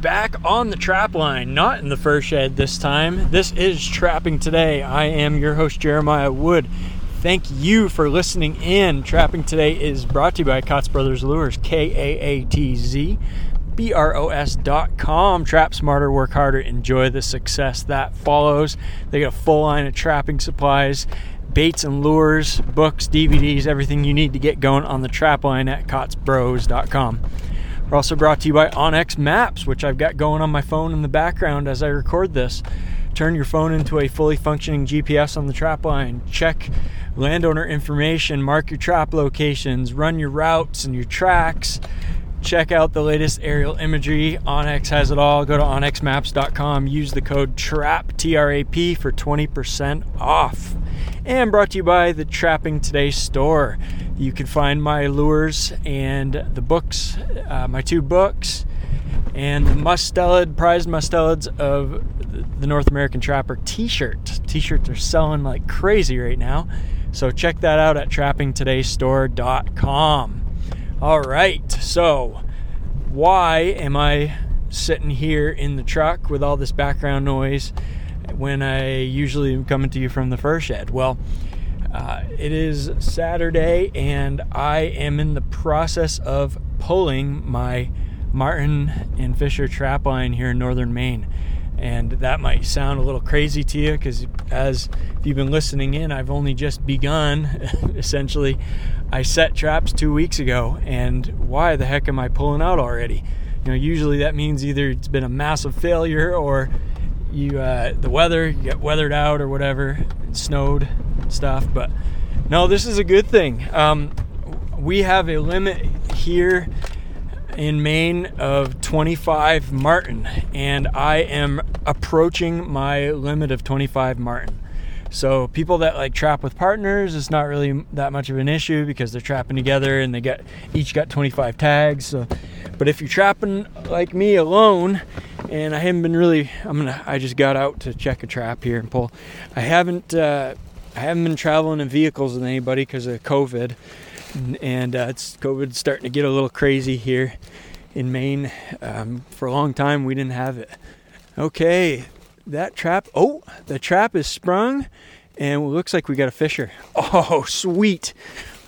back on the trap line, not in the fur shed this time. This is Trapping Today. I am your host, Jeremiah Wood. Thank you for listening in. Trapping Today is brought to you by Kaatz Brothers Lures, K A A T Z B R O S dot com. Trap smarter, work harder, enjoy the success that follows. They got a full line of trapping supplies, baits and lures, books, DVDs, everything you need to get going on the trap line at kaatzbros.com. We're also brought to you by onX Maps, which I've got going on my phone in the background as I record this. Turn your phone into a fully functioning GPS on the trap line. Check landowner information, mark your trap locations, run your routes and your tracks. Check out the latest aerial imagery. onX has it all. Go to onxmaps.com. Use the code TRAP, T R A P, for 20% off. And brought to you by the Trapping Today store. You can find my lures and the books, uh, my two books, and the mustelid, prized mustelids of the North American Trapper t shirt. T shirts are selling like crazy right now. So check that out at trappingtodaystore.com. All right, so why am I sitting here in the truck with all this background noise when I usually am coming to you from the fur shed? Well, uh, it is Saturday, and I am in the process of pulling my marten and Fisher trap line here in northern Maine. And that might sound a little crazy to you because, as if you've been listening in, I've only just begun. essentially, I set traps two weeks ago, and why the heck am I pulling out already? You know, usually that means either it's been a massive failure or you uh, the weather you get weathered out or whatever, it snowed stuff. But no, this is a good thing. Um, we have a limit here in Maine of 25 marten, and I am approaching my limit of 25 marten. So people that like trap with partners, it's not really that much of an issue because they're trapping together and they get each got 25 tags. So, but if you're trapping like me alone, and I haven't been really, I'm gonna, I just got out to check a trap here and pull. I haven't, uh, I haven't been traveling in vehicles with anybody because of COVID and uh, it's COVID starting to get a little crazy here in Maine. Um, for a long time, we didn't have it. Okay, that trap. Oh, the trap is sprung, and it looks like we got a fisher. Oh, sweet,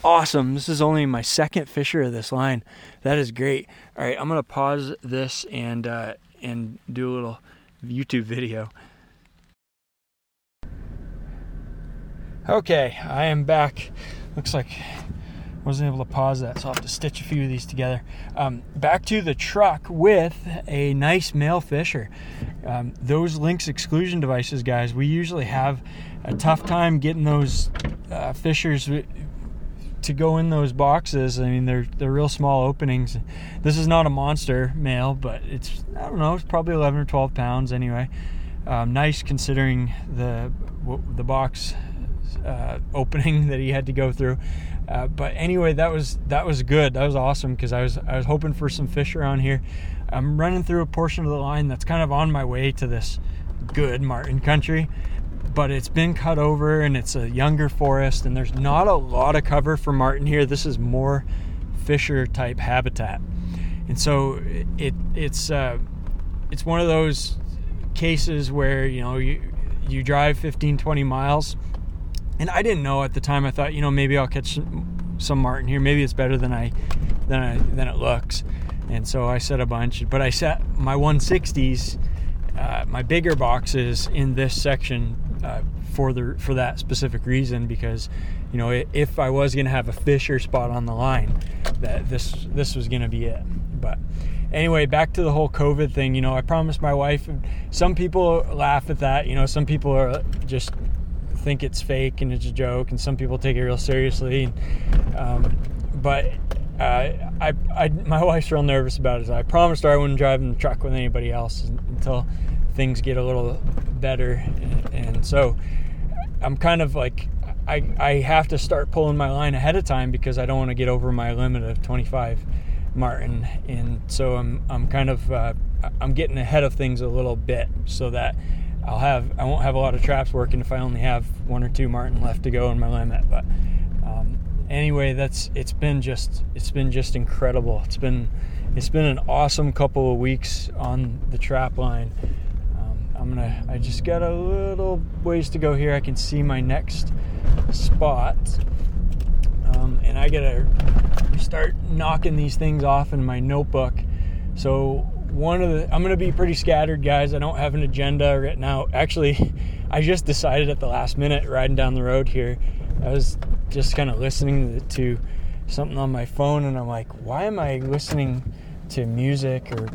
awesome! This is only my second fisher of this line. That is great. All right, I'm gonna pause this and uh, and do a little YouTube video. Okay, I am back. Looks like wasn't able to pause that, so I'll have to stitch a few of these together. Um, back to the truck with a nice male fisher. Um, those Lynx exclusion devices, guys, we usually have a tough time getting those uh, fishers to go in those boxes. I mean, they're they're real small openings. This is not a monster male, but it's I don't know, it's probably 11 or 12 pounds anyway. Um, nice considering the the box uh, opening that he had to go through. Uh, but anyway, that was that was good. That was awesome because I was I was hoping for some fish around here. I'm running through a portion of the line that's kind of on my way to this good marten country, but it's been cut over and it's a younger forest and there's not a lot of cover for marten here. This is more fisher type habitat, and so it it's uh, it's one of those cases where you know you you drive 15 20 miles and I didn't know at the time. I thought, you know, maybe I'll catch some, marten here. Maybe it's better than I than I than it looks. And so I set a bunch, but I set my 160s, uh, my bigger boxes in this section uh, for the for that specific reason because, you know, if I was gonna have a fisher spot on the line, that this this was gonna be it. But anyway, back to the whole COVID thing. You know, I promised my wife. Some people laugh at that. You know, some people are just think it's fake and it's a joke, and some people take it real seriously. Um, but uh, I, I, my wife's real nervous about it. I promised her I wouldn't drive in the truck with anybody else until things get a little better, and, and so I'm kind of like I, I have to start pulling my line ahead of time because I don't want to get over my limit of 25 marten. and so I'm I'm kind of uh, I'm getting ahead of things a little bit so that I'll have I won't have a lot of traps working if I only have one or two marten left to go in my limit. But um, anyway, that's it's been just it's been just incredible. It's been it's been an awesome couple of weeks on the trap line. Um, I'm gonna. I just got a little ways to go here. I can see my next spot, um, and I gotta start knocking these things off in my notebook. So one of the I'm gonna be pretty scattered, guys. I don't have an agenda right now. Actually, I just decided at the last minute riding down the road here. I was just kind of listening to something on my phone, and I'm like, why am I listening? to music or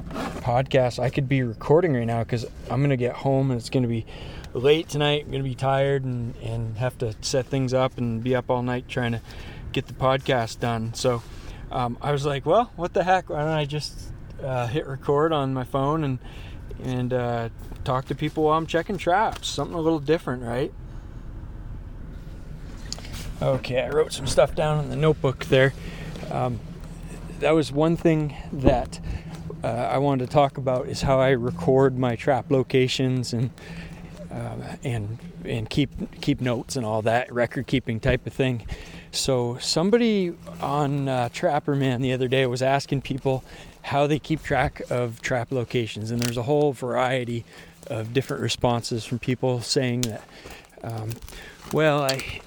podcasts, I could be recording right now because I'm gonna get home and it's gonna be late tonight. I'm gonna be tired and and have to set things up and be up all night trying to get the podcast done. So um, I was like, well, what the heck? Why don't I just uh, hit record on my phone and and uh, talk to people while I'm checking traps? Something a little different, right? Okay, I wrote some stuff down in the notebook there. Um, that was one thing that uh, I wanted to talk about is how I record my trap locations and uh, and and keep keep notes and all that record keeping type of thing. So somebody on uh, Trapperman the other day was asking people how they keep track of trap locations, and there's a whole variety of different responses from people saying that. Um, well, I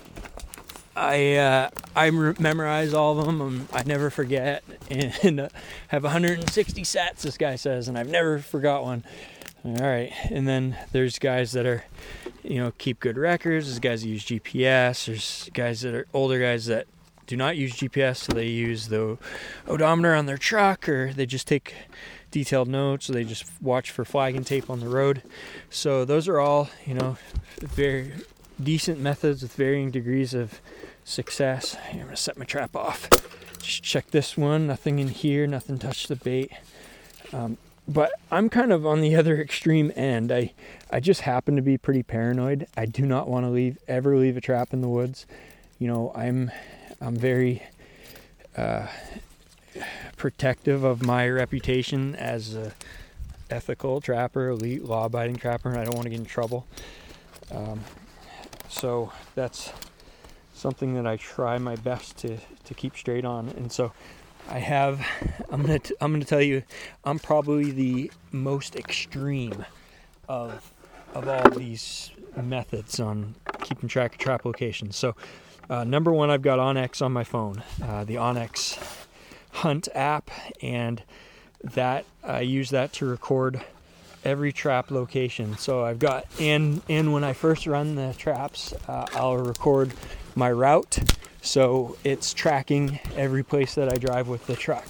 I uh, I memorize all of them. Um, I never forget, and uh, have 160 sets. This guy says, and I've never forgot one. All right, and then there's guys that are, you know, keep good records. There's guys that use GPS. There's guys that are older guys that do not use GPS, so they use the odometer on their truck, or they just take detailed notes. So they just watch for flagging tape on the road. So those are all, you know, very decent methods with varying degrees of success. I'm gonna set my trap off. Just check this one. Nothing in here. Nothing touched the bait. Um, but I'm kind of on the other extreme end. I I just happen to be pretty paranoid. I do not want to leave ever leave a trap in the woods. You know, I'm I'm very uh, protective of my reputation as a ethical trapper, elite law-abiding trapper, and I don't want to get in trouble. Um, so that's something that I try my best to, to keep straight on. And so I have, I'm gonna, t- I'm gonna tell you, I'm probably the most extreme of, of all these methods on keeping track of trap locations. So, uh, number one, I've got onX on my phone, uh, the onX Hunt app, and that I use that to record every trap location. So I've got and and when I first run the traps, uh, I'll record my route. So it's tracking every place that I drive with the truck.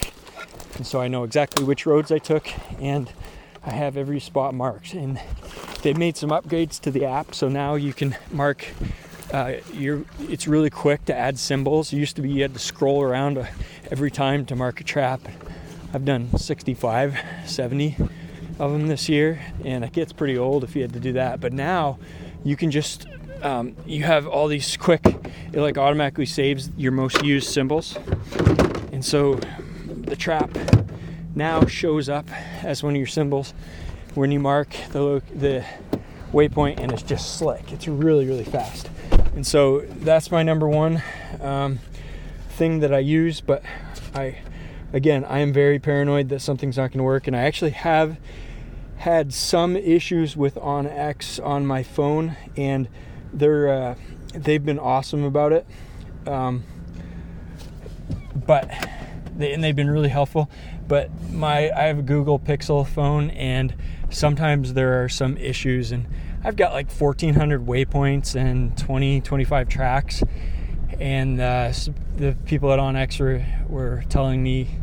And so I know exactly which roads I took and I have every spot marked. And they made some upgrades to the app, so now you can mark. Uh, it's really quick to add symbols. It used to be you had to scroll around uh, every time to mark a trap. I've done 65, 70 of them this year, and it gets pretty old if you had to do that. But now you can just um, you have all these quick. It like automatically saves your most used symbols, and so the trap now shows up as one of your symbols when you mark the the waypoint, and it's just slick. It's really really fast, and so that's my number one um, thing that I use. But I again, I am very paranoid that something's not going to work, and I actually have had some issues with onX on my phone, and they're uh, they've been awesome about it. Um, but they, and they've been really helpful. But my I have a Google Pixel phone, and sometimes there are some issues, and I've got like 1,400 waypoints and 20 25 tracks, and uh, the people at onX were, were telling me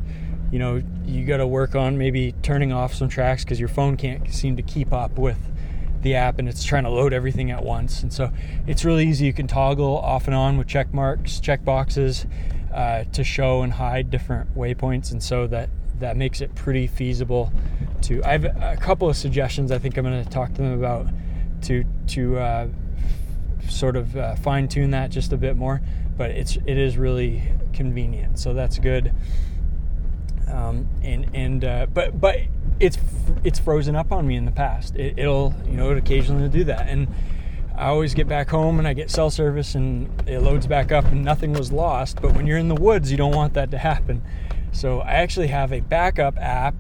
you know, you got to work on maybe turning off some tracks because your phone can't seem to keep up with the app and it's trying to load everything at once. And so it's really easy. You can toggle off and on with check marks, check boxes uh, to show and hide different waypoints. And so that that makes it pretty feasible to. I have a couple of suggestions. I think I'm going to talk to them about to to uh, sort of uh, fine tune that just a bit more. But it's it is really convenient. So that's good um, and and uh, but but it's it's frozen up on me in the past. It, will you know it occasionally do that, and I always get back home and I get cell service and it loads back up and nothing was lost. But when you're in the woods, you don't want that to happen. So I actually have a backup app,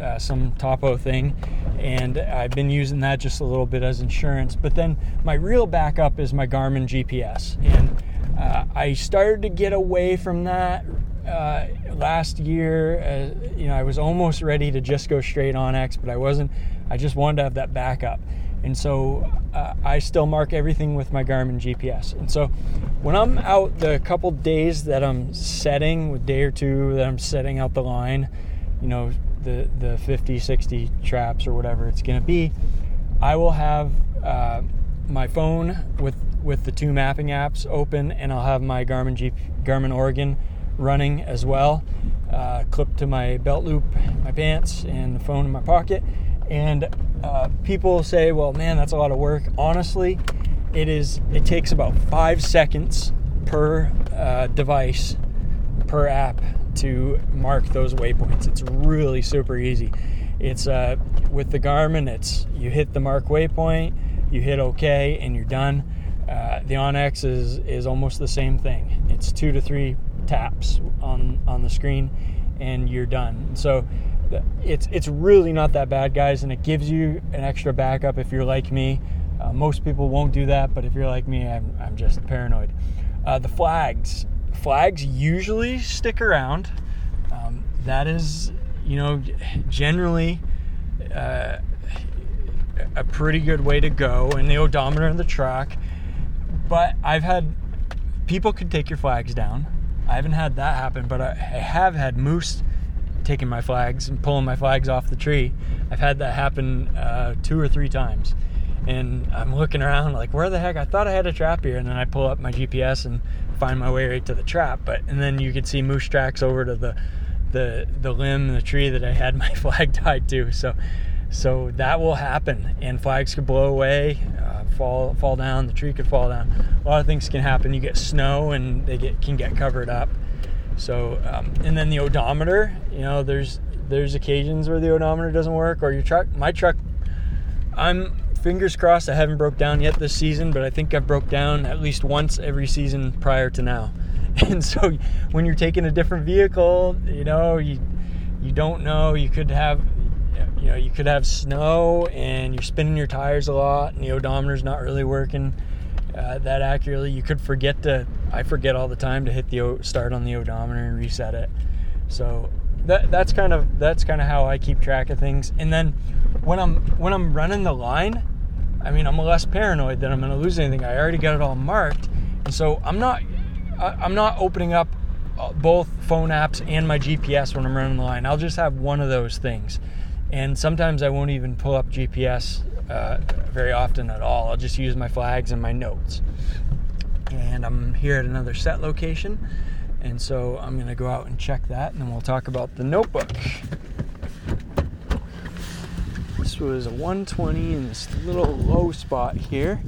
uh, some topo thing, and I've been using that just a little bit as insurance. But then my real backup is my Garmin GPS, and uh, I started to get away from that uh, last year. Uh, you know, I was almost ready to just go straight onX, but I wasn't. I just wanted to have that backup. And so uh, I still mark everything with my Garmin GPS. And so when I'm out the couple days that I'm setting, with day or two that I'm setting out the line, you know, the, the 50, 60 traps or whatever it's going to be, I will have uh, my phone with, with the two mapping apps open and I'll have my Garmin, G, Garmin Oregon running as well, uh, clipped to my belt loop, my pants, and the phone in my pocket and uh, people say, well, man, that's a lot of work. Honestly, it is. It takes about five seconds per uh, device, per app to mark those waypoints. It's really super easy. It's uh, with the Garmin. It's you hit the mark waypoint, you hit OK, and you're done. Uh, the onX is is almost the same thing. It's two to three taps on on the screen, and you're done. So it's it's really not that bad, guys, and it gives you an extra backup if you're like me. Uh, most people won't do that, but if you're like me, I'm, I'm just paranoid. Uh, the flags, flags usually stick around. Um, that is, you know, generally uh, a pretty good way to go in the odometer of the truck. But I've had people could take your flags down. I haven't had that happen, but I, I have had moose taking my flags and pulling my flags off the tree. I've had that happen uh, two or three times. And I'm looking around like, where the heck? I thought I had a trap here. And then I pull up my GPS and find my way right to the trap. But and then you could see moose tracks over to the the the limb, the tree that I had my flag tied to. So so that will happen, and flags could blow away, uh, fall fall down. The tree could fall down. A lot of things can happen. You get snow, and they get can get covered up. So, um, and then the odometer, you know, there's there's occasions where the odometer doesn't work, or your truck. My truck, I'm fingers crossed I haven't broke down yet this season, but I think I've broke down at least once every season prior to now. And so, when you're taking a different vehicle, you know, you you don't know. You could have, you know, you could have snow, and you're spinning your tires a lot, and the odometer's not really working uh, that accurately. You could forget to. I forget all the time to hit the start on the odometer and reset it. So that that's kind of that's kind of how I keep track of things. And then when I'm when I'm running the line, I mean I'm less paranoid that I'm going to lose anything. I already got it all marked, and so I'm not I'm not opening up uh, both phone apps and my GPS when I'm running the line. I'll just have one of those things. And sometimes I won't even pull up GPS uh, very often at all. I'll just use my flags and my notes. And I'm here at another set location, and so I'm to go out and check that, and then we'll talk about the notebook. This was a 120 in this little low spot here.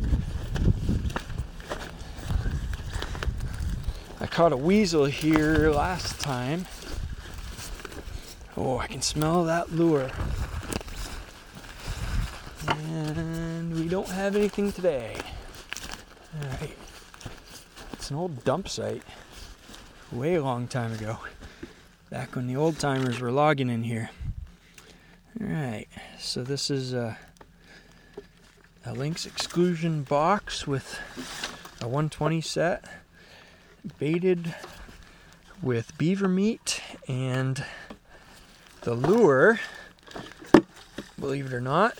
I caught a weasel here last time. Oh, I can smell that lure. And we don't have anything today. Alright. It's an old dump site. Way a long time ago. Back when the old timers were logging in here. Alright, so this is a, a Lynx exclusion box with a 120 set baited with beaver meat and the lure believe it or not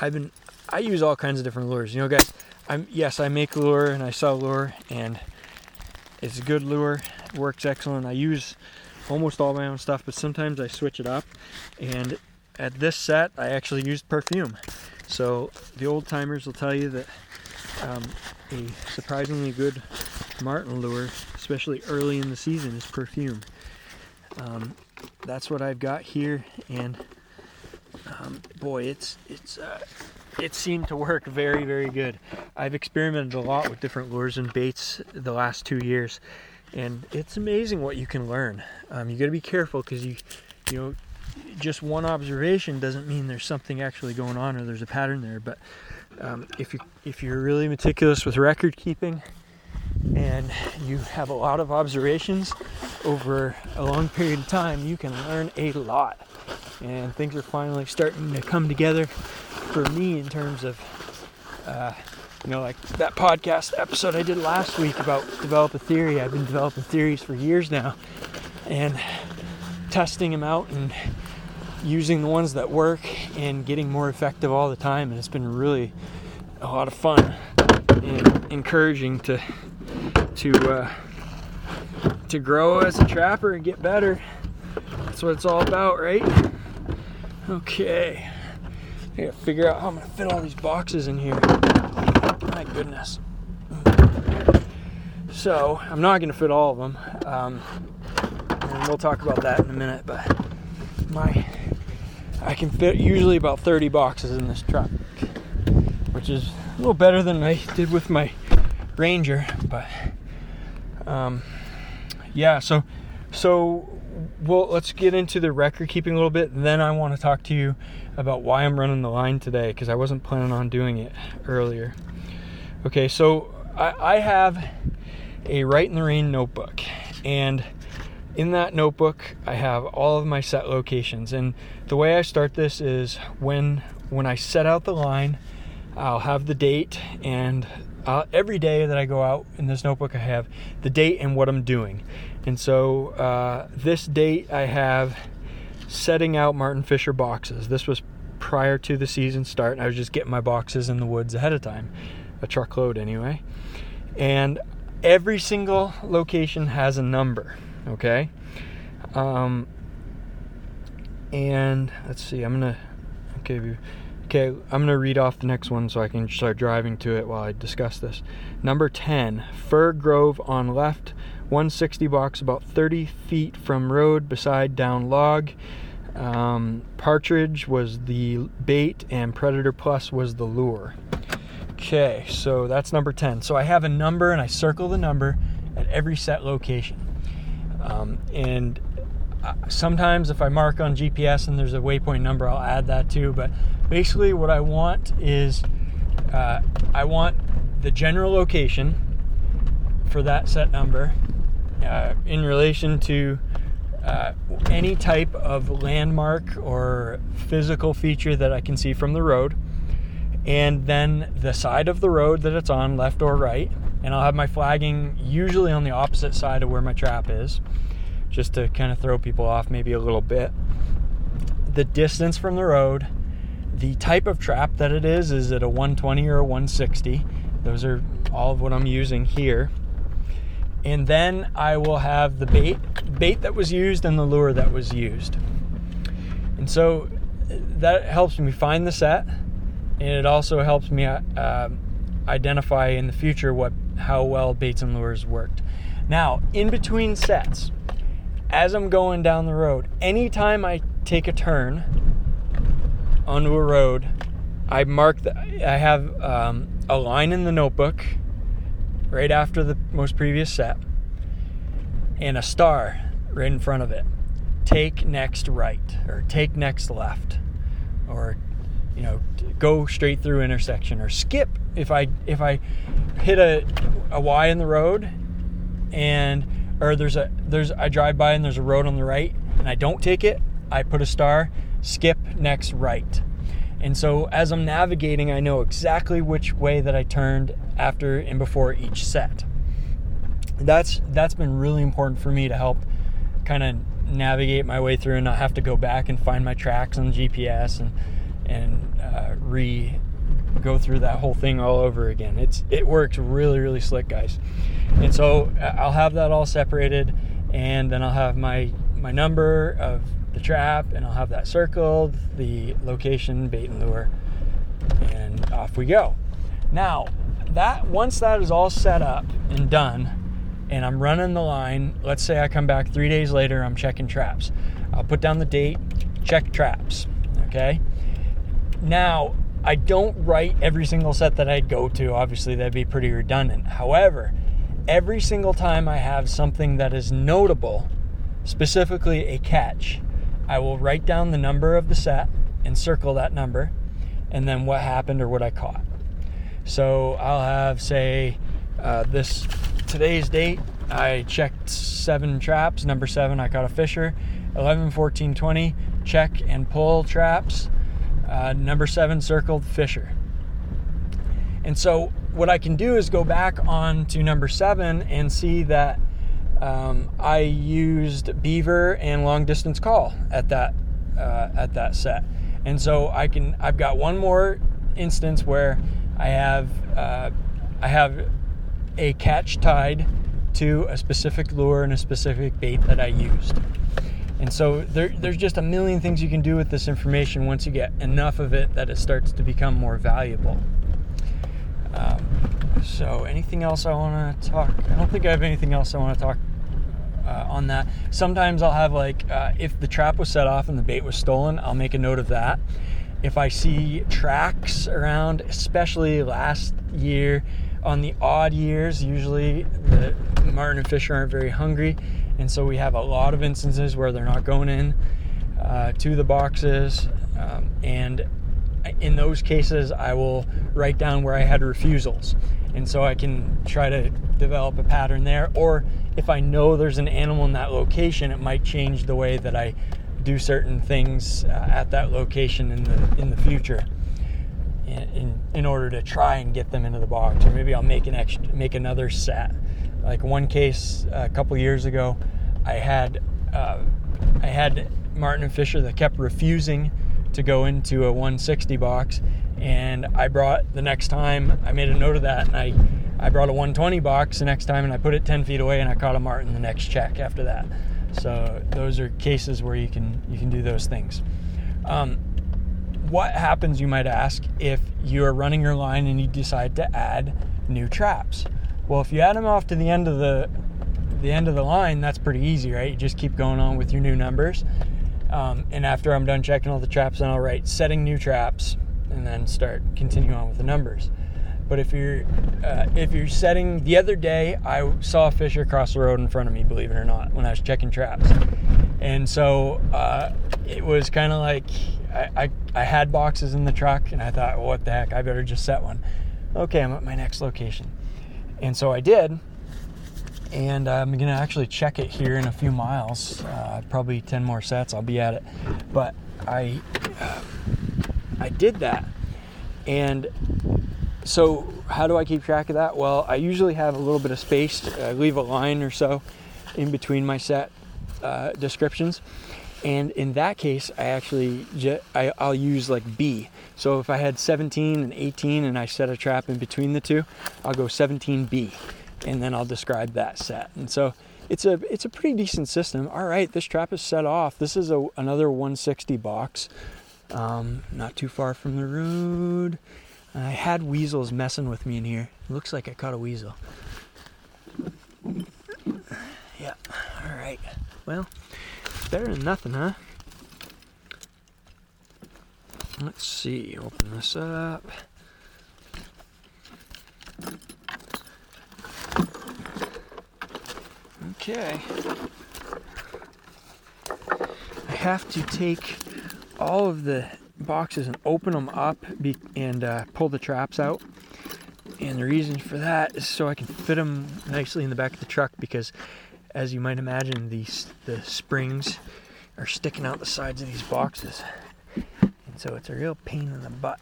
I've been I use all kinds of different lures. You know, guys, I'm yes, I make lure and I sell lure and it's a good lure. Works excellent. I use almost all my own stuff, but sometimes I switch it up. And at this set, I actually used perfume. So the old timers will tell you that um, a surprisingly good marten lure, especially early in the season, is perfume. Um, that's what I've got here, and um, boy, it's it's uh, it seemed to work very very good. I've experimented a lot with different lures and baits the last two years, and it's amazing what you can learn. Um, you got to be careful because you you know just one observation doesn't mean there's something actually going on or there's a pattern there. But um, if you if you're really meticulous with record keeping and you have a lot of observations over a long period of time, you can learn a lot. And things are finally starting to come together for me in terms of, uh, you know, like that podcast episode I did last week about develop a theory. I've been developing theories for years now and testing them out and using the ones that work and getting more effective all the time. And it's been really a lot of fun and encouraging to to uh, to grow as a trapper and get better. That's what it's all about, right? Okay. I gotta figure out how I'm gonna fit all these boxes in here. My goodness. So, I'm not gonna fit all of them. Um, and we'll talk about that in a minute, but my I can fit usually about 30 boxes in this truck, which is a little better than I did with my Ranger, but um, yeah, so so well, let's get into the record keeping a little bit. Then I want to talk to you about why I'm running the line today because I wasn't planning on doing it earlier. Okay, so I, I have a Right in the Rain notebook, and in that notebook I have all of my set locations. And the way I start this is when when I set out the line, I'll have the date and uh, every day that I go out in this notebook, I have the date and what I'm doing. And so uh, this date, I have setting out marten Fisher boxes. This was prior to the season start, and I was just getting my boxes in the woods ahead of time, a truckload anyway. And every single location has a number, okay? Um, and let's see, I'm gonna, okay, Okay, I'm going to read off the next one so I can start driving to it while I discuss this. Number 10, Fir Grove on left, 160 box about 30 feet from road beside down log. Um, partridge was the bait and Predator Plus was the lure. Okay, so that's number 10. So I have a number and I circle the number at every set location. Um, and sometimes if I mark on GPS and there's a waypoint number, I'll add that too. But basically, what I want is uh, I want the general location for that set number uh, in relation to uh, any type of landmark or physical feature that I can see from the road, and then the side of the road that it's on, left or right. And I'll have my flagging usually on the opposite side of where my trap is just to kind of throw people off maybe a little bit. The distance from the road, the type of trap that it is, is it a 120 or a 160? Those are all of what I'm using here. And then I will have the bait, bait that was used and the lure that was used. And so that helps me find the set, and it also helps me uh, identify in the future what how well baits and lures worked. Now, in between sets, as I'm going down the road, anytime I take a turn onto a road, I mark that I have um, a line in the notebook right after the most previous set and a star right in front of it. Take next right or take next left or you know go straight through intersection or skip if I if I hit a a Y in the road and or there's a there's I drive by and there's a road on the right and I don't take it, I put a star, skip next right. And so as I'm navigating, I know exactly which way that I turned after and before each set. That's that's been really important for me to help kind of navigate my way through and not have to go back and find my tracks on GPS and and uh, re go through that whole thing all over again. It's it works really really slick, guys. And so I'll have that all separated, and then I'll have my my number of the trap, and I'll have that circled, the location, bait and lure, and off we go. Now that once that is all set up and done, and I'm running the line. Let's say I come back three days later, I'm checking traps. I'll put down the date, check traps. Okay. Now I don't write every single set that I'd go to. Obviously, that'd be pretty redundant. However, every single time I have something that is notable, specifically a catch, I will write down the number of the set and circle that number and then what happened or what I caught. So I'll have, say, uh, this today's date, I checked seven traps. Number seven, I caught a fisher. 11, 14, 20, check and pull traps. Uh, number seven, circled fisher. And so what I can do is go back on to number seven and see that um, I used beaver and long distance call at that uh, at that set. And so I can I've got one more instance where I have uh, I have a catch tied to a specific lure and a specific bait that I used. And so there, there's just a million things you can do with this information once you get enough of it that it starts to become more valuable. Um, so, anything else I want to talk? I don't think I have anything else I want to talk uh, on that. Sometimes I'll have like, uh, if the trap was set off and the bait was stolen, I'll make a note of that. If I see tracks around, especially last year, on the odd years, usually the marten and fish aren't very hungry, and so we have a lot of instances where they're not going in uh, to the boxes. Um, and in those cases, I will write down where I had refusals, and so I can try to develop a pattern there. Or if I know there's an animal in that location, it might change the way that I do certain things uh, at that location in the in the future in, in order to try and get them into the box or maybe I'll make an extra make another set like one case a couple years ago I had uh, I had marten and Fisher that kept refusing to go into a 160 box and I brought the next time I made a note of that and I I brought a 120 box the next time and I put it 10 feet away and I caught a marten the next check after that so those are cases where you can you can do those things um, what happens, you might ask, if you're running your line and you decide to add new traps? Well, if you add them off to the end of the the end of the line, that's pretty easy, right? You just keep going on with your new numbers. Um, and after I'm done checking all the traps, then I'll write setting new traps and then start continuing on with the numbers. But if you're uh, if you're setting the other day, I saw a fisher cross the road in front of me, believe it or not, when I was checking traps, and so uh, it was kind of like I, I, I had boxes in the truck and I thought, well, what the heck, I better just set one. Okay, I'm at my next location. And so I did. And I'm going to actually check it here in a few miles. Uh, probably 10 more sets, I'll be at it. But I, uh, I did that. And so, how do I keep track of that? Well, I usually have a little bit of space. I leave a line or so in between my set uh, descriptions and in that case i actually I, i'll use like b. So if i had 17 and 18 and i set a trap in between the two i'll go 17b and then i'll describe that set. And so it's a it's a pretty decent system. All right this trap is set off. This is a, another 160 box. Um, not too far from the road. I had weasels messing with me in here. Looks like i caught a weasel. Yeah all right. Well Better than nothing, huh? Let's see, open this up. Okay. I have to take all of the boxes and open them up be, and uh, pull the traps out. And the reason for that is so I can fit them nicely in the back of the truck because as you might imagine, these the springs are sticking out the sides of these boxes, and so it's a real pain in the butt.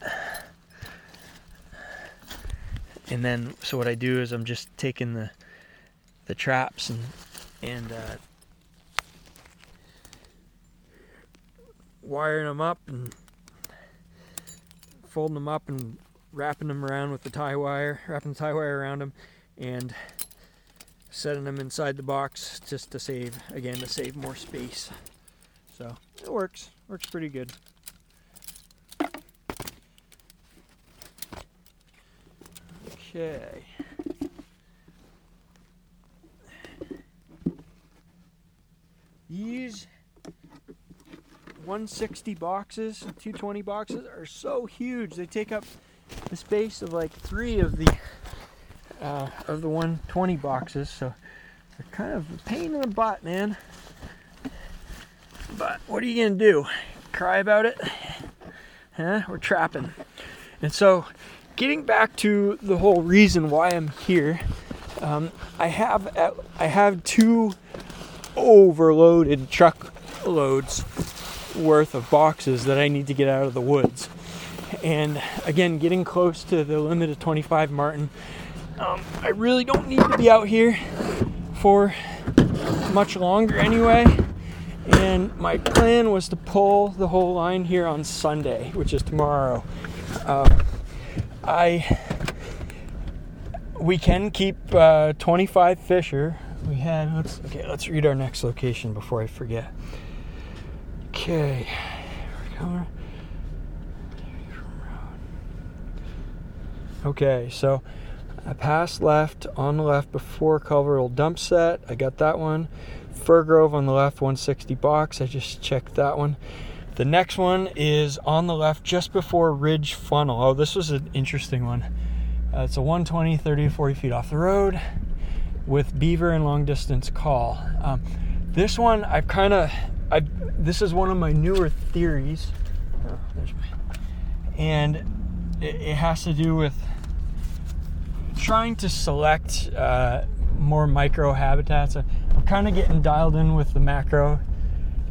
And then, so what I do is I'm just taking the the traps and and uh, wiring them up and folding them up and wrapping them around with the tie wire, wrapping the tie wire around them, and setting them inside the box just to save, again, to save more space. So it works, works pretty good. Okay. These 160 boxes, 220 boxes are so huge. They take up the space of like three of the uh, of the 120 boxes, so they're kind of a pain in the butt, man. But what are you gonna do? Cry about it? Huh? We're trapping. And so, getting back to the whole reason why I'm here, Um, I have uh, I have two overloaded truck loads worth of boxes that I need to get out of the woods. And again, getting close to the limit of 25 marten, um, I really don't need to be out here for much longer anyway. And my plan was to pull the whole line here on Sunday, which is tomorrow. Uh, I we can keep uh, 25 Fisher. We had let's okay. Let's read our next location before I forget. Okay, Okay, so I passed left on the left before Culver Dump Set. I got that one. Fir Grove on the left, 160 box. I just checked that one. The next one is on the left just before Ridge Funnel. Oh, this was an interesting one. Uh, it's a 120, 30 40 feet off the road with beaver and long distance call. Um, this one, I've kind of, I this is one of my newer theories. Oh, and it, it, has to do with trying to select uh, more micro habitats. I'm kind of getting dialed in with the macro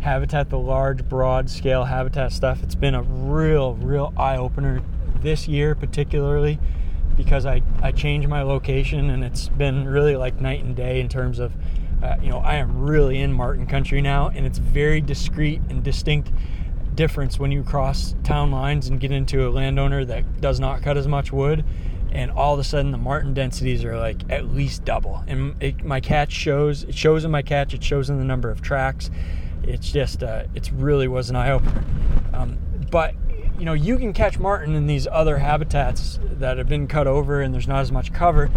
habitat, the large, broad scale habitat stuff. It's been a real, real eye opener this year, particularly because I, I changed my location and it's been really like night and day in terms of, uh, you know, I am really in marten country now and it's very discreet and distinct difference when you cross town lines and get into a landowner that does not cut as much wood and all of a sudden the marten densities are like at least double and it, my catch shows it shows in my catch it shows in the number of tracks it's just uh, it's really was an eye-opener um, but you know, you can catch marten in these other habitats that have been cut over and there's not as much cover.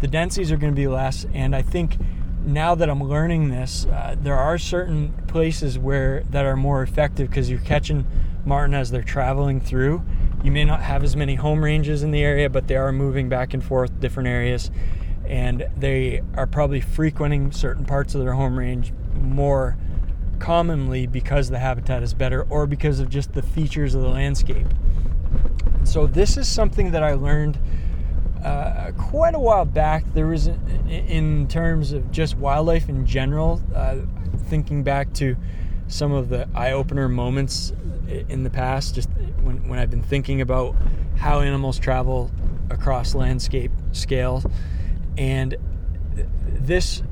The densities are going to be less, and I think now that I'm learning this, uh, there are certain places where that are more effective because you're catching marten as they're traveling through. You may not have as many home ranges in the area, but they are moving back and forth different areas, and they are probably frequenting certain parts of their home range more commonly because the habitat is better or because of just the features of the landscape. So, this is something that I learned uh, quite a while back. There was, in terms of just wildlife in general, uh, thinking back to some of the eye opener moments in the past, just when, when I've been thinking about how animals travel across landscape scale. And this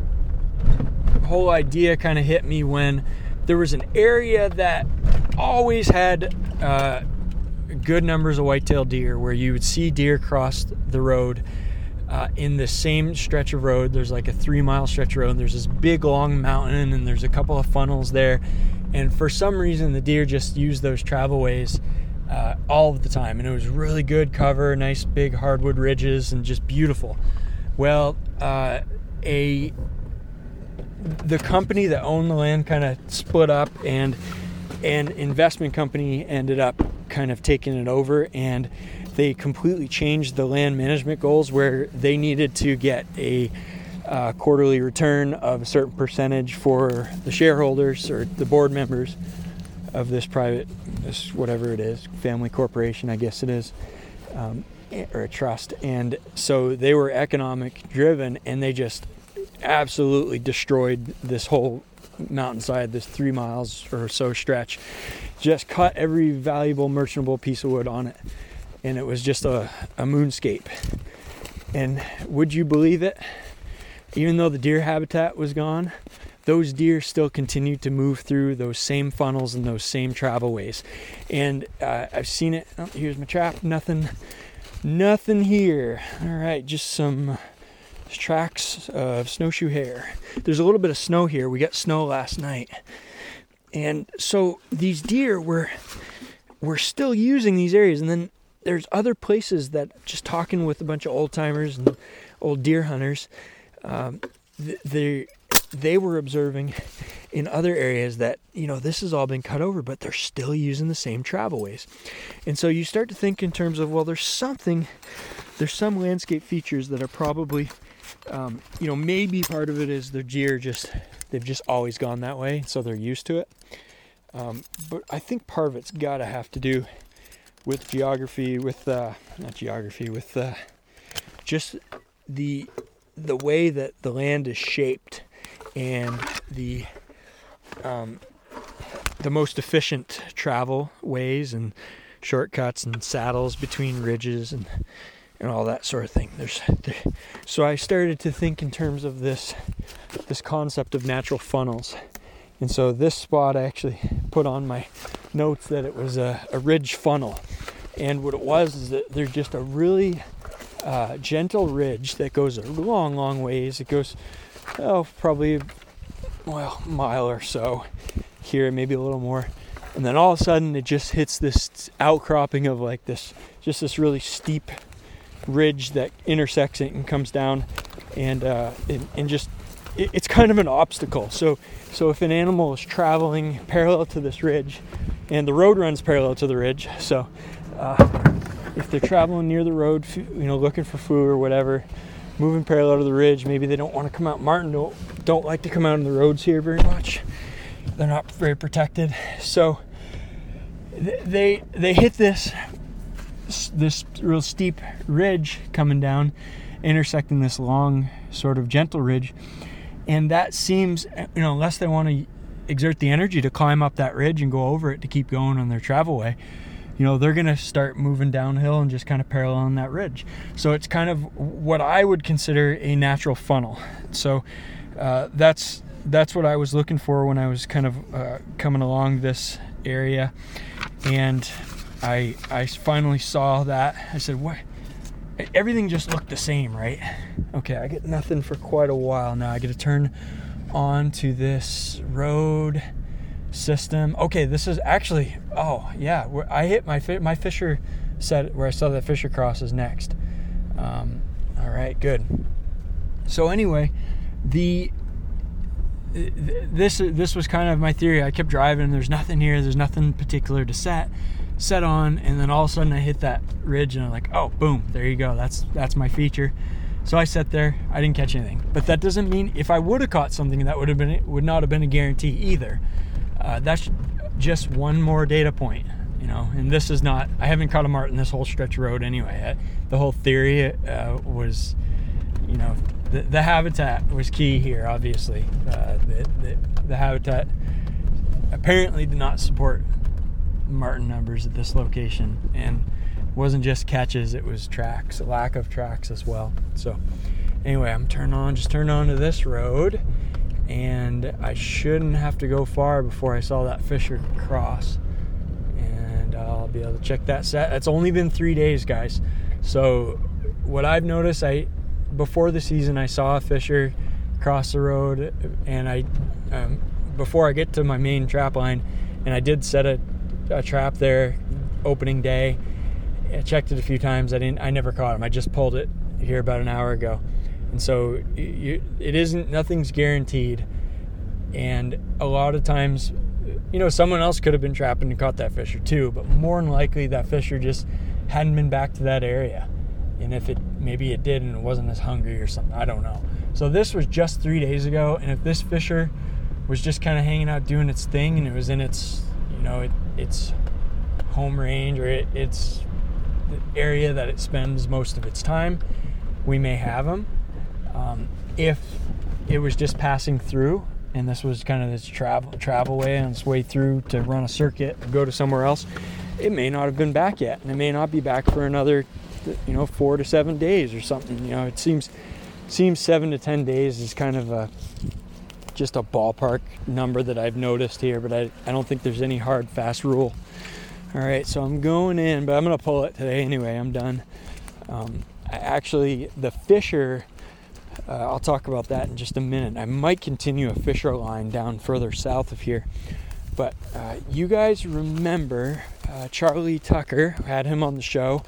whole idea kind of hit me when there was an area that always had uh, good numbers of white-tailed deer where you would see deer cross the road uh, in the same stretch of road there's like a three mile stretch of road and there's this big long mountain and there's a couple of funnels there and for some reason the deer just use those travelways uh, all of the time. And it was really good cover nice big hardwood ridges and just beautiful. Well uh, a the company that owned the land kind of split up and an investment company ended up kind of taking it over and they completely changed the land management goals where they needed to get a uh, quarterly return of a certain percentage for the shareholders or the board members of this private this whatever it is family corporation i guess it is um, or a trust and so they were economic driven and they just absolutely destroyed this whole mountainside, this three miles or so stretch. Just cut every valuable merchantable piece of wood on it. And it was just a, a moonscape. And would you believe it? Even though the deer habitat was gone, those deer still continued to move through those same funnels and those same travel ways. And uh, I've seen it. Oh, here's my trap. Nothing, nothing here. All right, just some tracks of snowshoe hare. There's a little bit of snow here. We got snow last night. And so these deer were we're still using these areas and then there's other places that just talking with a bunch of old timers and old deer hunters um, they they were observing in other areas that you know this has all been cut over but they're still using the same travel ways and so you start to think in terms of well there's something there's some landscape features that are probably um, you know, maybe part of it is the deer just they've just always gone that way, so they're used to it. Um, but I think part of it's got to have to do with geography, with uh, not geography, with uh, just the the way that the land is shaped and the um, the most efficient travel ways and shortcuts and saddles between ridges and and all that sort of thing. There's so I started to think in terms of this this concept of natural funnels. And so this spot I actually put on my notes that it was a, a ridge funnel. And what it was is that there's just a really uh, gentle ridge that goes a long, long ways. It goes, oh, probably, well, a mile or so here, maybe a little more. And then all of a sudden it just hits this outcropping of like this, just this really steep ridge that intersects it and comes down and, uh, and, and just it, it's kind of an obstacle. So, so if an animal is traveling parallel to this ridge, and the road runs parallel to the ridge, so uh, if they're traveling near the road, you know, looking for food or whatever, moving parallel to the ridge, maybe they don't want to come out. Marten don't don't like to come out on the roads here very much. They're not very protected, so they they hit this this real steep ridge coming down, intersecting this long sort of gentle ridge, and that seems you know unless they want to exert the energy to climb up that ridge and go over it to keep going on their travel way you know they're going to start moving downhill and just kind of paralleling that ridge. So it's kind of what i would consider a natural funnel. So uh, that's that's what i was looking for when i was kind of uh, coming along this area. And i i finally saw that. I said what everything just looked the same right? Okay i get nothing for quite a while now. I get to turn onto this road system. Okay, this is actually oh yeah, I hit my my Fisher set where I saw that Fisher cross is next. Um, all right, good. So anyway, the this this was kind of my theory. I kept driving. There's nothing here. There's nothing particular to set set on, and then all of a sudden I hit that ridge, and I'm like, oh, boom, there you go. That's that's my feature. So I sat there. I didn't catch anything, but that doesn't mean if I would have caught something, that would have been would not have been a guarantee either. Uh, that's just one more data point, you know. And this is not. I haven't caught a marten this whole stretch of road anyway. The whole theory uh, was, you know, the, the, habitat was key here. Obviously, uh, the, the, the habitat apparently did not support marten numbers at this location, and wasn't just catches; it was tracks, lack of tracks as well. So, anyway, I'm turning on, just turned on to this road and I shouldn't have to go far before I saw that Fisher cross. And I'll be able to check that set. It's only been three days, guys. So what I've noticed, I before the season I saw a Fisher cross the road, and I um, before I get to my main trap line, and I did set a, a trap there opening day. I checked it a few times. I didn't. I never caught him. I just pulled it here about an hour ago and so you, it isn't nothing's guaranteed. And a lot of times you know someone else could have been trapping and caught that fisher too but more than likely that fisher just hadn't been back to that area. And if it maybe it did and it wasn't as hungry or something i don't know. So this was just three days ago and if this fisher was just kind of hanging out doing its thing and it was in its you know it, its home range or it, its area that it spends most of its time we may have them um, if it was just passing through and this was kind of this travel travel way on its way through to run a circuit go to somewhere else, it may not have been back yet, and it may not be back for another, you know, four to seven days or something. You know, it seems seems seven to ten days is kind of a just a ballpark number that I've noticed here, but I, I don't think there's any hard fast rule. All right, so I'm going in, but I'm gonna pull it today anyway. I'm done. Um, actually, the Fisher uh, I'll talk about that in just a minute. I might continue a Fisher line down further south of here. But uh, you guys remember uh, Charlie Tucker, had him on the show,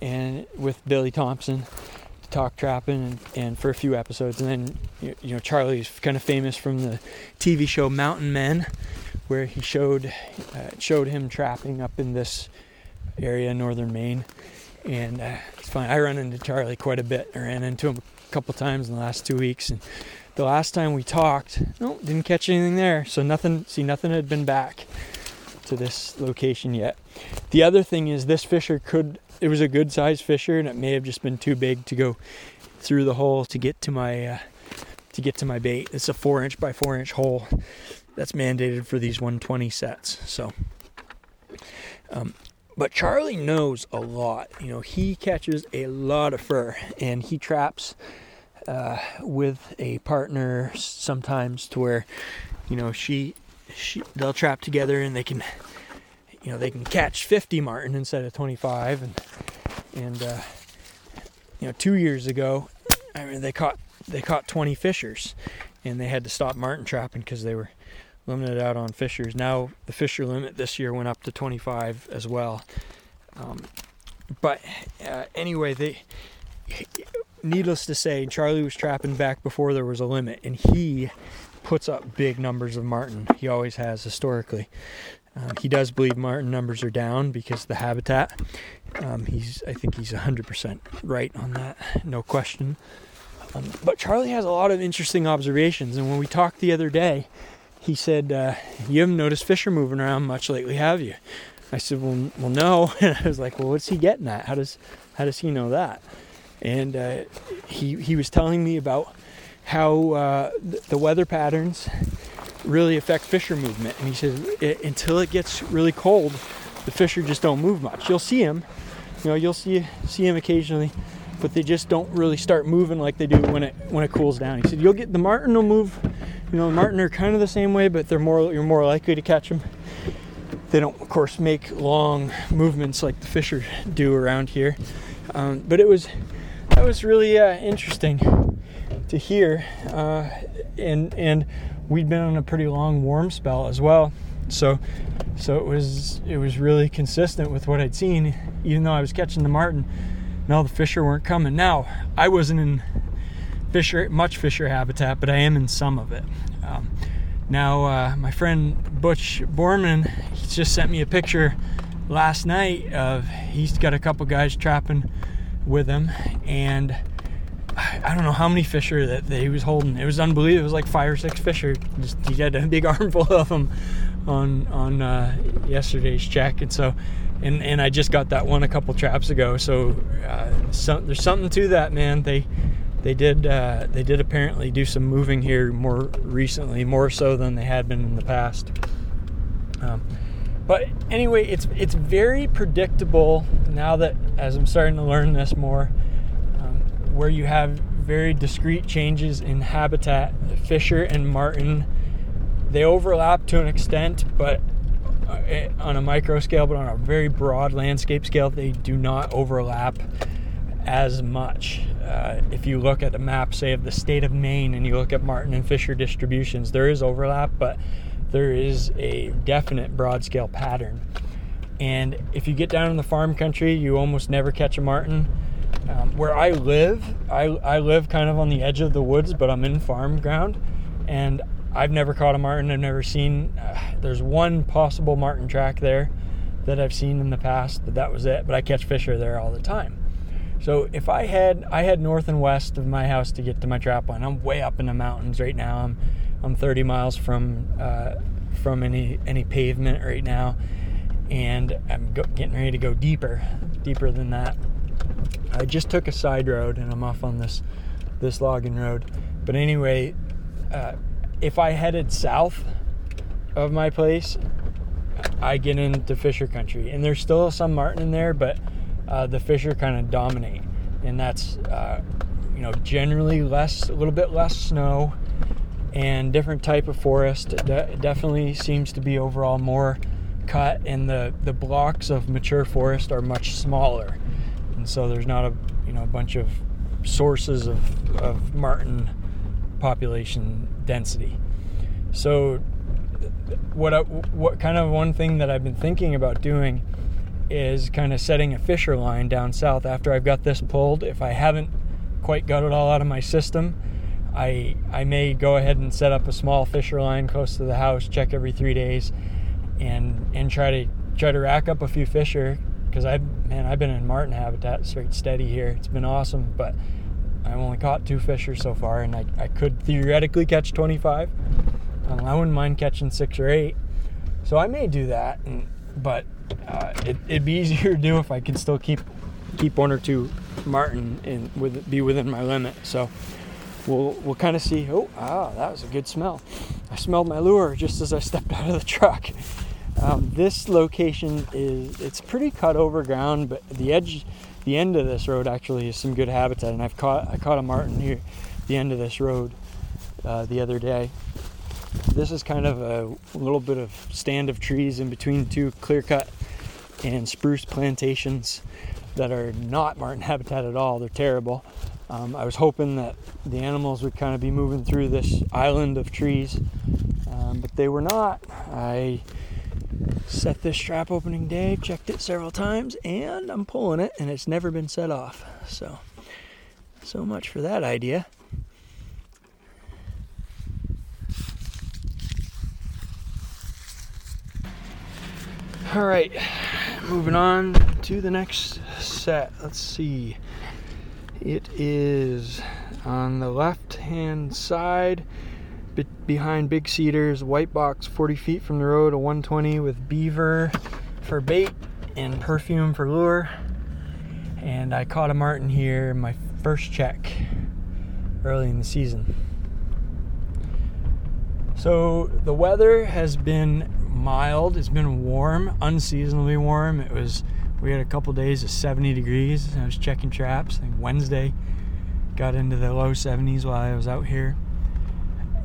and with Billy Thompson to talk trapping and, and for a few episodes. And then, you, you know, Charlie's kind of famous from the TV show Mountain Men, where he showed uh, showed him trapping up in this area northern Maine. And uh, it's fine. I run into Charlie quite a bit. I ran into him couple times in the last two weeks, and the last time we talked, no, didn't catch anything there. So nothing. See, nothing had been back. to this location yet. The other thing is this fisher could it was a good sized fisher and it may have just been too big to go through the hole to get to my uh, to get to my bait. It's a four inch by four inch hole that's mandated for these 120 sets. So, um, but Charlie knows a lot. You know, he catches a lot of fur and he traps uh, with a partner sometimes to where, you know, she she they'll trap together and they can you know they can catch 50 marten instead of 25 and and uh, you know two years ago I mean they caught they caught 20 fishers and they had to stop marten trapping because they were limited out on fishers. Now the fisher limit this year went up to 25 as well. Um, but uh, anyway they needless to say charlie was trapping back before there was a limit and he puts up big numbers of marten. He always has historically. Um, he does believe marten numbers are down because of the habitat. Um, he's, I think he's 100% right on that, no question. Um, but Charlie has a lot of interesting observations, and when we talked the other day, he said, uh, "You haven't noticed fish are moving around much lately, have you?" I said, "Well, well, no." And I was like, "Well, what's he getting at? How does how does he know that?" And uh, he he was telling me about how uh, the weather patterns really affect fisher movement. And he says it, until it gets really cold, the fisher just don't move much. You'll see them, you know, you'll see see them occasionally, but they just don't really start moving like they do when it when it cools down. He said you'll get the marten will move. You know, marten are kind of the same way, but they're more you're more likely to catch them. They don't, of course, make long movements like the fisher do around here. Um, but it was that was really uh, interesting to hear. Uh, and and we'd been on a pretty long warm spell as well. So so it was it was really consistent with what I'd seen, even though I was catching the marten. No, the fisher weren't coming. Now I wasn't in fisher much fisher habitat, but I am in some of it. Um, now uh, my friend Butch Borman, he just sent me a picture last night of he's got a couple guys trapping with him and I don't know how many fisher that, he was holding. It was unbelievable. It was like five or six fisher. Just, he had a big armful of them on on uh, yesterday's check, and so and and I just got that one a couple traps ago. So uh, there's something to that, man. They they did uh, they did apparently do some moving here more recently, more so than they had been in the past. Um, but anyway, it's it's very predictable now that as I'm starting to learn this more where you have very discrete changes in habitat. Fisher and marten, they overlap to an extent, but uh, eh, on a micro scale, but on a very broad landscape scale, they do not overlap as much. Uh, if you look at a map, say, of the state of Maine and you look at marten and fisher distributions, there is overlap, but there is a definite broad scale pattern. And if you get down in the farm country, you almost never catch a marten um, where I live, I, I live kind of on the edge of the woods, but I'm in farm ground, and I've never caught a marten. I've never seen. Uh, there's one possible marten track there that I've seen in the past, but that was it. But I catch fisher there all the time. So if I head, I head north and west of my house to get to my trap line. I'm way up in the mountains right now. I'm I'm 30 miles from uh, from any any pavement right now, and I'm go, getting ready to go deeper, deeper than that. I just took a side road and I'm off on this this logging road. But anyway, uh, if I headed south of my place, I get into Fisher country, and there's still some marten in there, but uh, the Fisher kind of dominate, and that's uh, you know generally less, a little bit less snow, and different type of forest. De- definitely seems to be overall more cut, and the the blocks of mature forest are much smaller and so there's not a you know a bunch of sources of, of marten population density. So what I, what kind of one thing that I've been thinking about doing is kind of setting a fisher line down south after I've got this pulled. If I haven't quite got it all out of my system, I I may go ahead and set up a small fisher line close to the house, check every three days, and and try to try to rack up a few fisher because I man I've been in marten habitat straight steady here. It's been awesome, but I've only caught two fishers so far, and I, I could theoretically catch 25. Um, I wouldn't mind catching six or eight, So I may do that, and, but uh, it, would be easier to do if I could still keep keep one or two Marten and with be within my limit. So we'll we'll kind of see. Oh, ah, that was a good smell. I smelled my lure just as I stepped out of the truck. Um, this location is it's pretty cut over ground, but the edge, the end of this road actually is some good habitat, and I've caught I caught a marten here, the end of this road, uh, the other day. This is kind of a little bit of stand of trees in between two clear cut and spruce plantations that are not marten habitat at all. They're terrible. Um, I was hoping that the animals would kind of be moving through this island of trees, um, but they were not. I set this strap opening day, checked it several times, and I'm pulling it, and it's never been set off. So, so much for that idea. All right, moving on to the next set. Let's see. It is on the left hand side behind Big Cedars, white box 40 feet from the road, a 120 with beaver for bait and perfume for lure. And I caught a marten here in my first check early in the season. So the weather has been mild. It's been warm, unseasonably warm. It was we had a couple days of 70 degrees. I was checking traps. I Wednesday got into the low 70s while I was out here.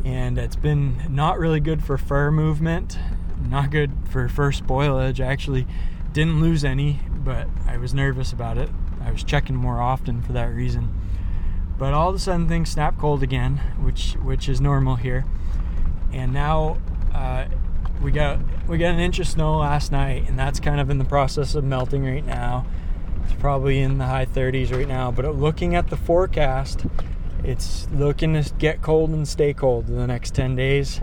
And it's been not really good for fur movement, not good for fur spoilage. I actually didn't lose any, but I was nervous about it. I was checking more often for that reason. But all of a sudden things snap cold again, which which is normal here. And now uh, we got we got an inch of snow last night, and that's kind of in the process of melting right now. It's probably in the high 30s right now, but looking at the forecast, it's looking to get cold and stay cold in the next 10 days,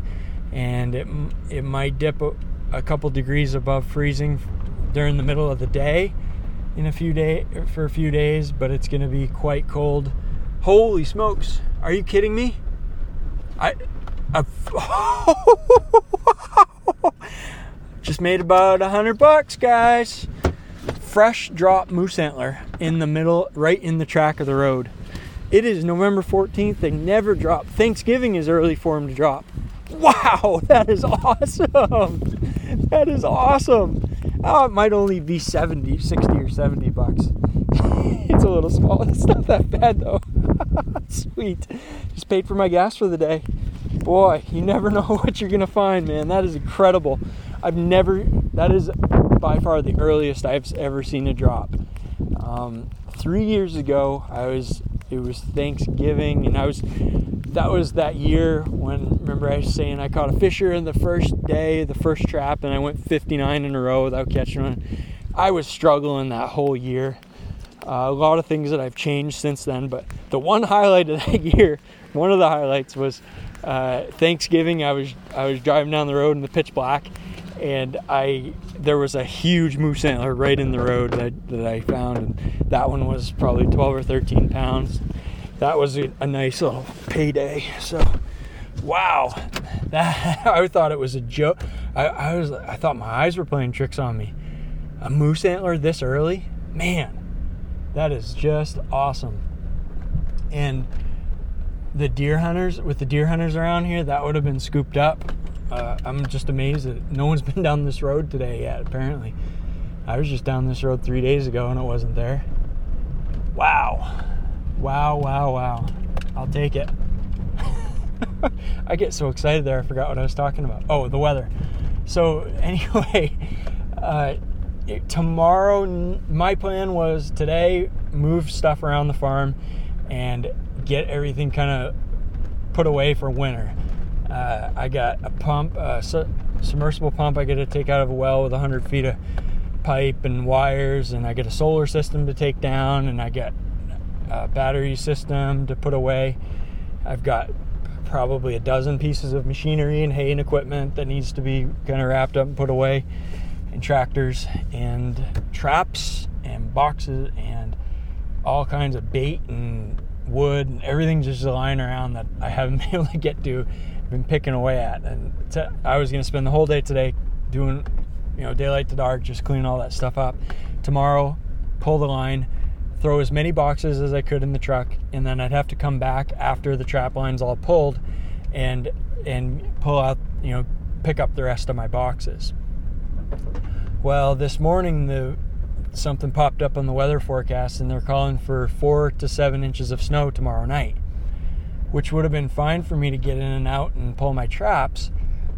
and it it might dip a, a couple degrees above freezing during the middle of the day in a few day for a few days, but it's going to be quite cold. Holy smokes! Are you kidding me? I. I Just made about a hundred bucks, guys. Fresh drop moose antler in the middle, right in the track of the road. It is November 14th. They never drop. Thanksgiving is early for them to drop. Wow, that is awesome. That is awesome. Oh, it might only be 70, 60 or 70 bucks. it's a little small. It's not that bad though. Sweet. Just paid for my gas for the day boy, you never know what you're gonna find, man. That is incredible. I've never. That is by far the earliest I've ever seen a drop. Um, three years ago, I was. It was Thanksgiving, and I was. That was that year when remember I was saying I caught a fisher in the first day, the first trap, and I went 59 in a row without catching one. I was struggling that whole year. Uh, a lot of things that I've changed since then, but the one highlight of that year, one of the highlights was uh, Thanksgiving, I was I was driving down the road in the pitch black, and I there was a huge moose antler right in the road that, that I found, and that one was probably 12 or 13 pounds. That was a, a nice little payday. So, wow, that I thought it was a joke. I, I was I thought my eyes were playing tricks on me. A moose antler this early, man, that is just awesome. And the deer hunters with the deer hunters around here that would have been scooped up. Uh, i'm just amazed that no one's been down this road today yet apparently. I was just down this road three days ago and it wasn't there. Wow. Wow wow wow. I'll take it. I get so excited there i forgot what i was talking about. Oh the weather. So anyway uh, tomorrow my plan was today move stuff around the farm and get everything kind of put away for winter. Uh, I got a pump, a submersible pump I got to take out of a well with 100 feet of pipe and wires, and I got a solar system to take down, and I got a battery system to put away. I've got probably a dozen pieces of machinery and hay and equipment that needs to be kind of wrapped up and put away, and tractors and traps and boxes and all kinds of bait and wood and everything just lying around that I haven't been able to get to. I've been picking away at, and I was going to spend the whole day today doing, you know, daylight to dark, just cleaning all that stuff up. Tomorrow, pull the line, throw as many boxes as I could in the truck, and then I'd have to come back after the trap line's all pulled, and and pull out, you know, pick up the rest of my boxes. Well, this morning the something popped up on the weather forecast, and they're calling for four to seven inches of snow tomorrow night, which would have been fine for me to get in and out and pull my traps,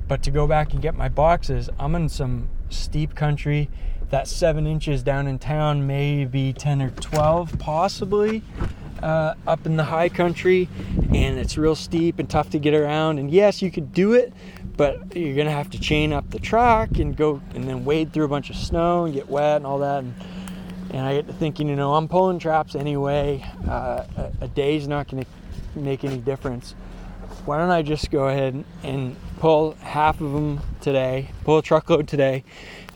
but to go back and get my boxes, I'm in some steep country. That seven inches down in town may be 10 or 12 possibly uh, up in the high country and it's real steep and tough to get around. And yes you could do it but you're gonna have to chain up the truck and go and then wade through a bunch of snow and get wet and all that. And, and i get to thinking you know i'm pulling traps anyway. Uh, a, a day's not gonna make any difference. Why don't i just go ahead and pull half of them today pull a truckload today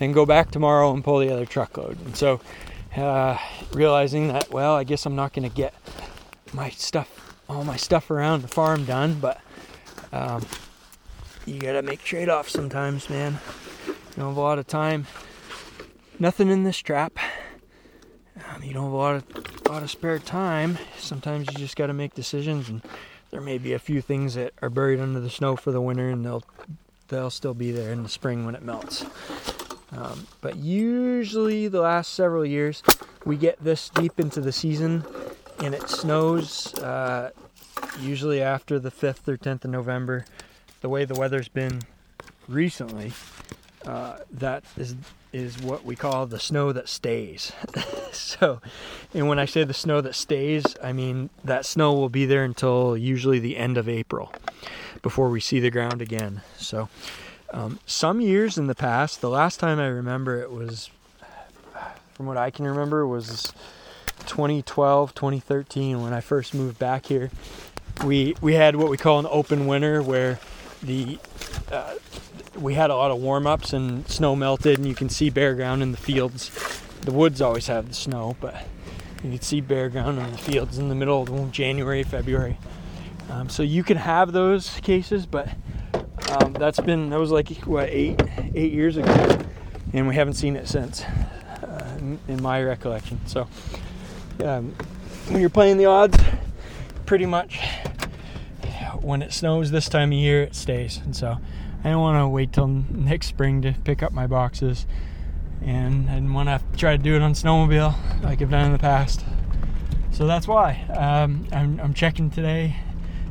then go back tomorrow and pull the other truckload. And so, uh, realizing that, well, I guess I'm not to get my stuff, all my stuff around the farm done, but um, you got to make trade offs sometimes, man. You don't have a lot of time. Nothing in this trap. Um, you don't have a lot of, lot of spare time. Sometimes you just got to make decisions, and there may be a few things that are buried under the snow for the winter, and they'll they'll still be there in the spring when it melts. Um, but usually, the last several years, we get this deep into the season and it snows uh, usually after the 5th or 10th of November. The way the weather's been recently, uh, that is is what we call the snow that stays. so, and when I say the snow that stays, I mean that snow will be there until usually the end of April before we see the ground again. So, um, some years in the past, the last time I remember it was, from what I can remember, was 2012, 2013 when I first moved back here. We we had what we call an open winter where the uh, we had a lot of warm ups and snow melted and you can see bare ground in the fields. The woods always have the snow, but you can see bare ground in the fields in the middle of January, February. Um, so you can have those cases, but um, that's been that was like what eight eight years ago, and we haven't seen it since, uh, in my recollection. So um, when you're playing the odds, pretty much when it snows this time of year, it stays. And so I don't want to wait till next spring to pick up my boxes, and I didn't want to try to do it on snowmobile like I've done in the past. So that's why um, I'm, I'm checking today,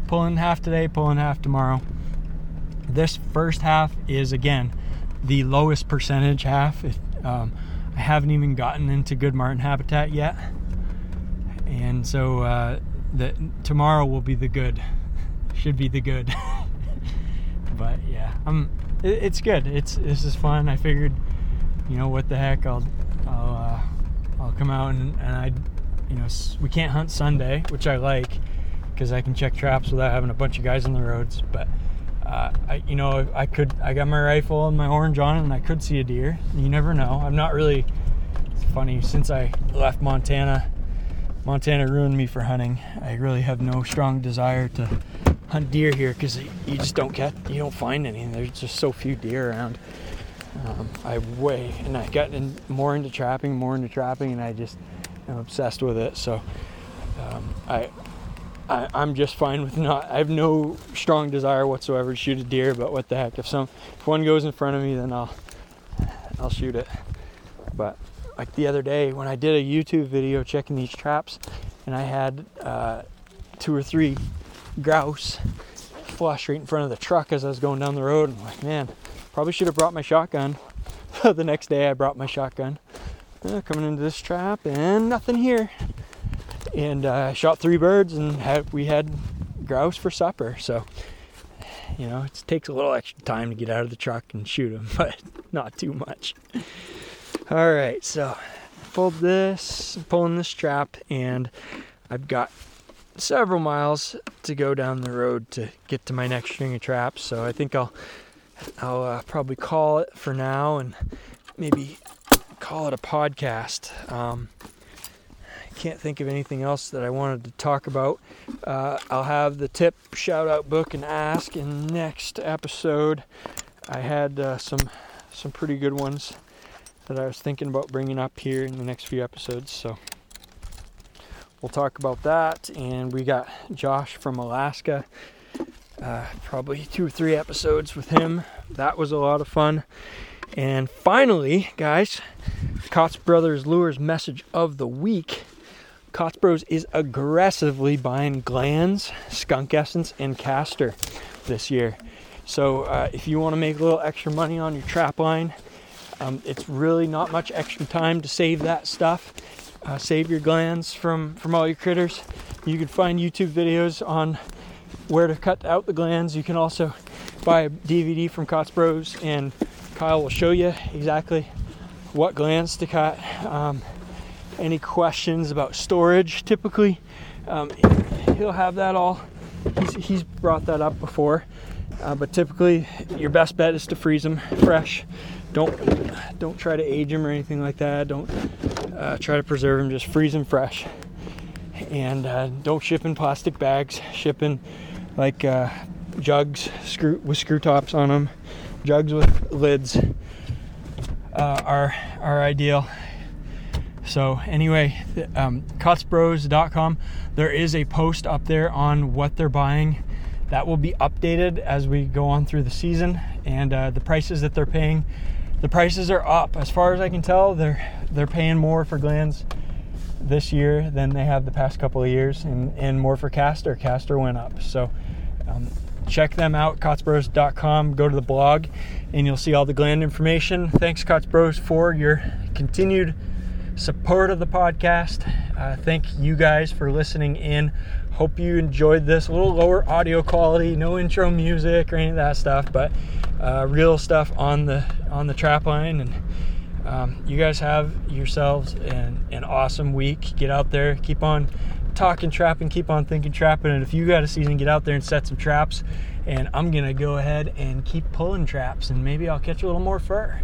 pulling half today, pulling half tomorrow this first half is again the lowest percentage half. It, um, I haven't even gotten into good Marten habitat yet, and so uh, the tomorrow will be the good. Should be the good. but yeah, I'm. It, it's good. It's this is fun. I figured, you know, what the heck, I'll I'll uh, I'll come out and, and I, you know, we can't hunt Sunday, which I like because I can check traps without having a bunch of guys on the roads, but uh, I, you know, I could, I got my rifle and my orange on and I could see a deer. You never know. I'm not really. It's funny since I left Montana. Montana ruined me for hunting. I really have no strong desire to hunt deer here because you just don't get, you don't find any. There's just so few deer around. Um, I way, and I got in, more into trapping, more into trapping, and I just am obsessed with it. So um, I I, am just fine with not. I have no strong desire whatsoever to shoot a deer, but what the heck? If some, if one goes in front of me, then I'll, I'll shoot it. But like the other day when I did a YouTube video checking these traps, and I had uh, two or three grouse flush right in front of the truck as I was going down the road. I'm like, man, probably should have brought my shotgun. the next day I brought my shotgun. Uh, coming into this trap and nothing here and uh, shot three birds and had, we had grouse for supper. So, you know, it takes a little extra time to get out of the truck and shoot them, but not too much. All right, so pulled this, pulling this trap, and I've got several miles to go down the road to get to my next string of traps. So I think I'll I'll uh, probably call it for now and maybe call it a podcast. Um, can't think of anything else that I wanted to talk about. Uh, I'll have the tip, shout out, book, and ask in next episode. I had uh, some some pretty good ones that I was thinking about bringing up here in the next few episodes. So we'll talk about that. And we got Josh from Alaska. Uh, probably two or three episodes with him. That was a lot of fun. And finally, guys, Kaatz Brothers Lures message of the week. Kaatz Bros is aggressively buying glands, skunk essence, and castor this year. So uh, if you want to make a little extra money on your trap line, um, it's really not much extra time to save that stuff. Uh, save your glands from from all your critters. You can find YouTube videos on where to cut out the glands. You can also buy a DVD from Kaatz Bros and Kyle will show you exactly what glands to cut. Um, any questions about storage, typically um, he'll have that all. He's, he's brought that up before, uh, but typically your best bet is to freeze them fresh. Don't don't try to age them or anything like that. Don't uh, try to preserve them. Just freeze them fresh, and uh, don't ship in plastic bags. Ship in like uh, jugs screw with screw tops on them, jugs with lids uh, are are ideal. So anyway, um, kaatzbros.com. There is a post up there on what they're buying. That will be updated as we go on through the season, and uh, the prices that they're paying. The prices are up, as far as I can tell. They're they're paying more for glands this year than they have the past couple of years, and, and more for castor. Castor went up, so um, check them out. Kaatzbros.com. Go to the blog, and you'll see all the gland information. Thanks, Kaatz Bros, for your continued support of the podcast. Uh, thank you guys for listening in. Hope you enjoyed this. A little lower audio quality, no intro music or any of that stuff, but uh, real stuff on the on the trap line. And um, you guys have yourselves an, an awesome week. Get out there, keep on talking trapping, keep on thinking trapping. And if you got a season, get out there and set some traps. And I'm gonna go ahead and keep pulling traps, and maybe I'll catch a little more fur.